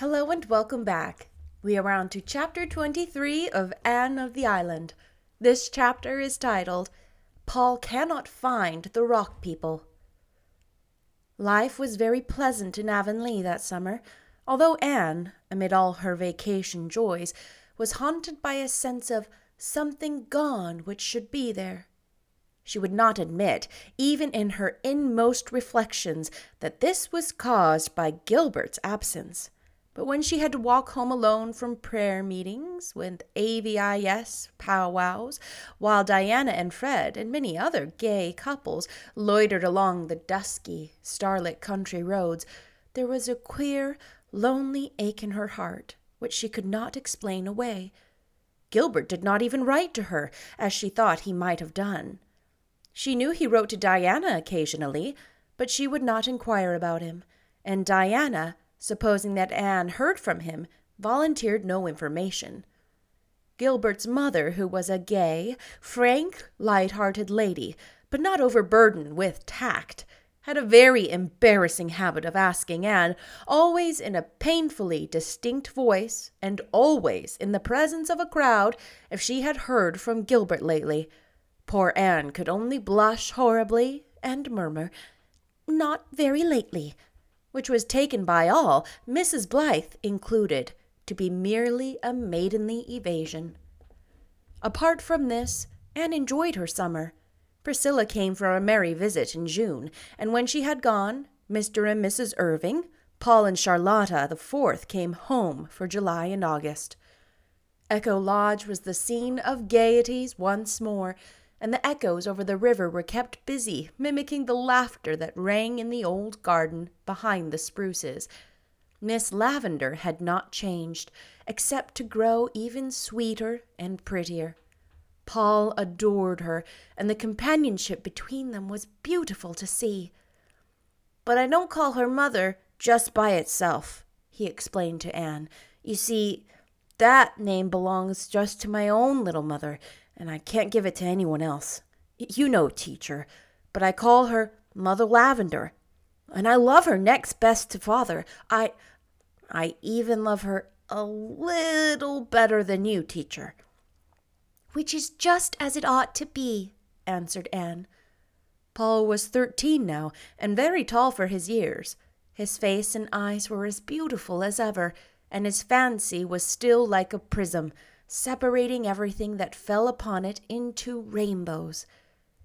Hello and welcome back. We are on to chapter 23 of Anne of the Island. This chapter is titled Paul Cannot Find the Rock People. Life was very pleasant in Avonlea that summer, although Anne, amid all her vacation joys, was haunted by a sense of something gone which should be there. She would not admit, even in her inmost reflections, that this was caused by Gilbert's absence. But when she had to walk home alone from prayer meetings, with AVIS powwows, while Diana and Fred and many other gay couples loitered along the dusky, starlit country roads, there was a queer, lonely ache in her heart which she could not explain away. Gilbert did not even write to her, as she thought he might have done. She knew he wrote to Diana occasionally, but she would not inquire about him, and Diana supposing that Anne heard from him, volunteered no information. Gilbert's mother, who was a gay, frank, light hearted lady, but not overburdened with tact, had a very embarrassing habit of asking Anne, always in a painfully distinct voice, and always in the presence of a crowd, if she had heard from Gilbert lately. Poor Anne could only blush horribly and murmur, Not very lately which was taken by all, Mrs. Blythe included, to be merely a maidenly evasion. Apart from this, Anne enjoyed her summer. Priscilla came for a merry visit in June, and when she had gone, Mr. and Mrs. Irving, Paul and Charlotta the fourth came home for July and August. Echo Lodge was the scene of gaieties once more, and the echoes over the river were kept busy mimicking the laughter that rang in the old garden behind the spruces. Miss Lavendar had not changed, except to grow even sweeter and prettier. Paul adored her, and the companionship between them was beautiful to see. But I don't call her mother just by itself, he explained to Anne. You see, that name belongs just to my own little mother, and I can't give it to anyone else. You know, teacher, but I call her Mother Lavendar, and I love her next best to father. I I even love her a little better than you, teacher. Which is just as it ought to be, answered Anne. Paul was thirteen now, and very tall for his years. His face and eyes were as beautiful as ever, and his fancy was still like a prism, separating everything that fell upon it into rainbows.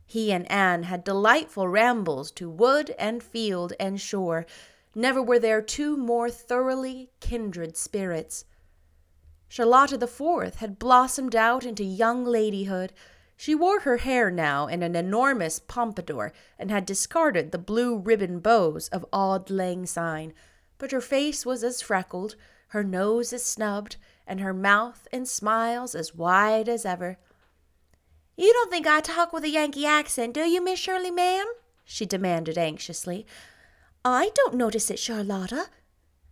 He and Anne had delightful rambles to wood and field and shore. Never were there two more thoroughly kindred spirits. Charlotta the Fourth had blossomed out into young ladyhood. She wore her hair now in an enormous pompadour and had discarded the blue ribbon bows of Auld Lang Syne, but her face was as freckled, her nose as snubbed, and her mouth and smiles as wide as ever. You don't think I talk with a Yankee accent, do you, Miss Shirley, ma'am? she demanded anxiously. I don't notice it, Charlotta.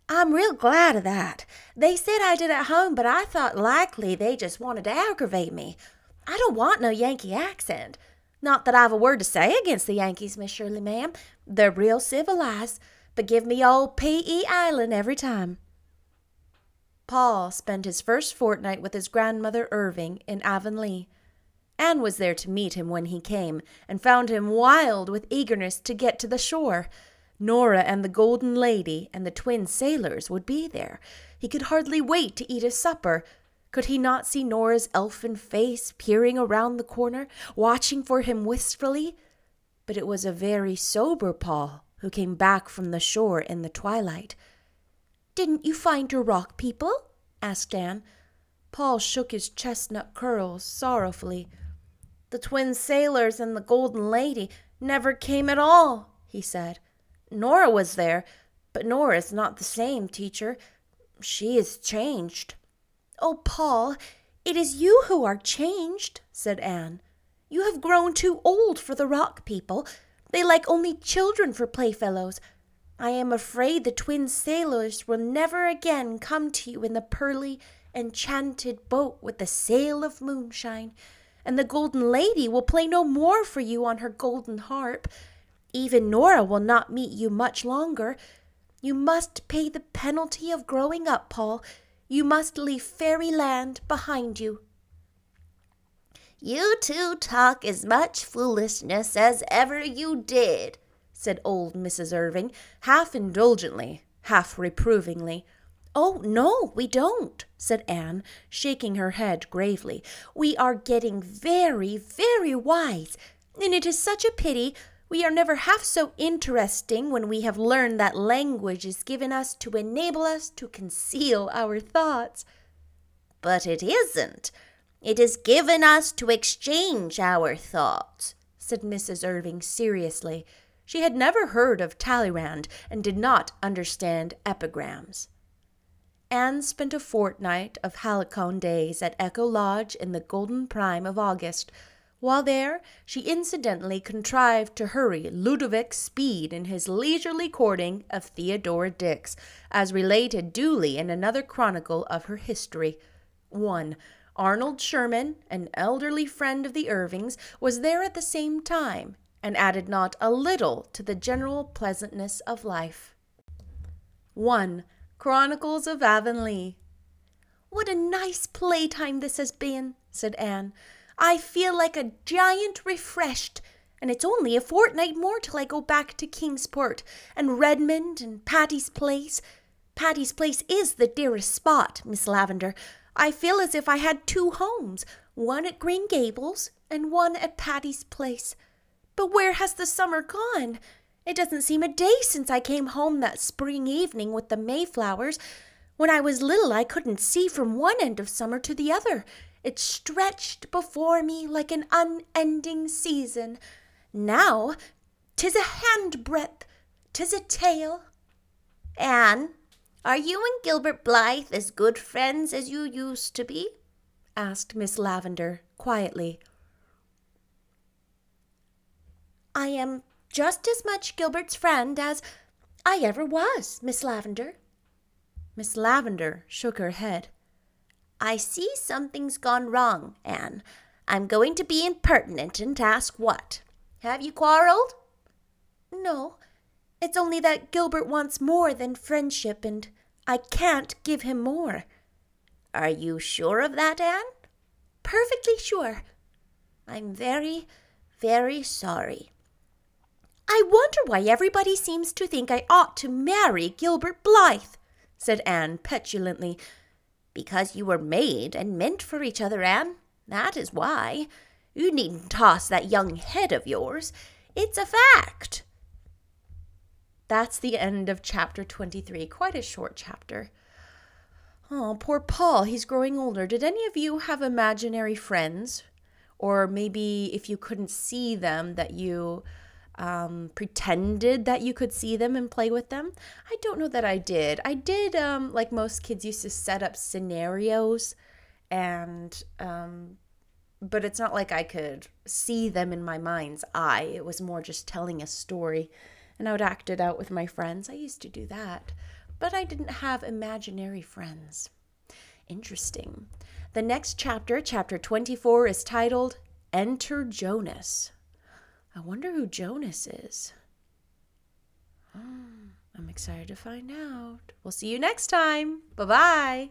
I'm real glad of that. They said I did at home, but I thought likely they just wanted to aggravate me. I don't want no Yankee accent. Not that I've a word to say against the Yankees, Miss Shirley, ma'am. They're real civilized, but give me old P.E. Island every time. Paul spent his first fortnight with his grandmother Irving in Avonlea. Anne was there to meet him when he came, and found him wild with eagerness to get to the shore. Nora and the Golden Lady and the twin sailors would be there. He could hardly wait to eat his supper. Could he not see Nora's elfin face peering around the corner, watching for him wistfully? But it was a very sober Paul who came back from the shore in the twilight. Didn't you find your rock people? asked Anne. Paul shook his chestnut curls sorrowfully. The twin sailors and the golden lady never came at all, he said. Nora was there, but Nora is not the same, teacher. She is changed. Oh, Paul, it is you who are changed, said Anne. You have grown too old for the rock people. They like only children for playfellows. I am afraid the twin sailors will never again come to you in the pearly, enchanted boat with the sail of moonshine, and the golden lady will play no more for you on her golden harp. Even Nora will not meet you much longer. You must pay the penalty of growing up, Paul. You must leave fairyland behind you. You two talk as much foolishness as ever you did, said old Mrs. Irving, half indulgently, half reprovingly. Oh, no, we don't, said Anne, shaking her head gravely. We are getting very, very wise, and it is such a pity we are never half so interesting when we have learned that language is given us to enable us to conceal our thoughts. But it isn't. It is given us to exchange our thoughts, said Mrs. Irving seriously. She had never heard of Talleyrand and did not understand epigrams. Anne spent a fortnight of halcyon days at Echo Lodge in the golden prime of August, while there, she incidentally contrived to hurry Ludovic Speed in his leisurely courting of Theodora Dix, as related duly in another chronicle of her history. 1. Arnold Sherman, an elderly friend of the Irvings, was there at the same time, and added not a little to the general pleasantness of life. 1. Chronicles of Avonlea. What a nice playtime this has been, said Anne. I feel like a giant refreshed, and it's only a fortnight more till I go back to Kingsport and Redmond and Patty's Place. Patty's Place is the dearest spot, Miss Lavendar. I feel as if I had two homes, one at Green Gables and one at Patty's Place. But where has the summer gone? It doesn't seem a day since I came home that spring evening with the Mayflowers. When I was little, I couldn't see from one end of summer to the other, it stretched before me like an unending season. Now, tis a handbreadth, tis a tale. Anne, are you and Gilbert Blythe as good friends as you used to be? asked Miss Lavendar quietly. I am just as much Gilbert's friend as I ever was, Miss Lavendar. Miss Lavendar shook her head. I see something's gone wrong, Anne. I'm going to be impertinent and ask what. Have you quarreled? No, it's only that Gilbert wants more than friendship, and I can't give him more. Are you sure of that, Anne? Perfectly sure. I'm very, very sorry. I wonder why everybody seems to think I ought to marry Gilbert Blythe, said Anne petulantly, because you were made and meant for each other, Anne. That is why. You needn't toss that young head of yours. It's a fact. That's the end of chapter 23. Quite a short chapter. Oh, poor Paul. He's growing older. Did any of you have imaginary friends? Or maybe if you couldn't see them, that you um, pretended that you could see them and play with them. I don't know that I did. I did, um, like most kids used to set up scenarios, and um, but it's not like I could see them in my mind's eye. It was more just telling a story, and I would act it out with my friends. I used to do that, but I didn't have imaginary friends. Interesting. The next chapter, chapter 24, is titled Enter Jonas. I wonder who Jonas is. I'm excited to find out. We'll see you next time. Bye bye.